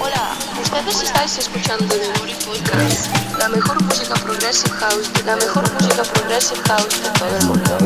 Hola, ustedes estáis escuchando The Booty Podcast, la mejor música progressive house, la mejor música progressive house de todo el mundo.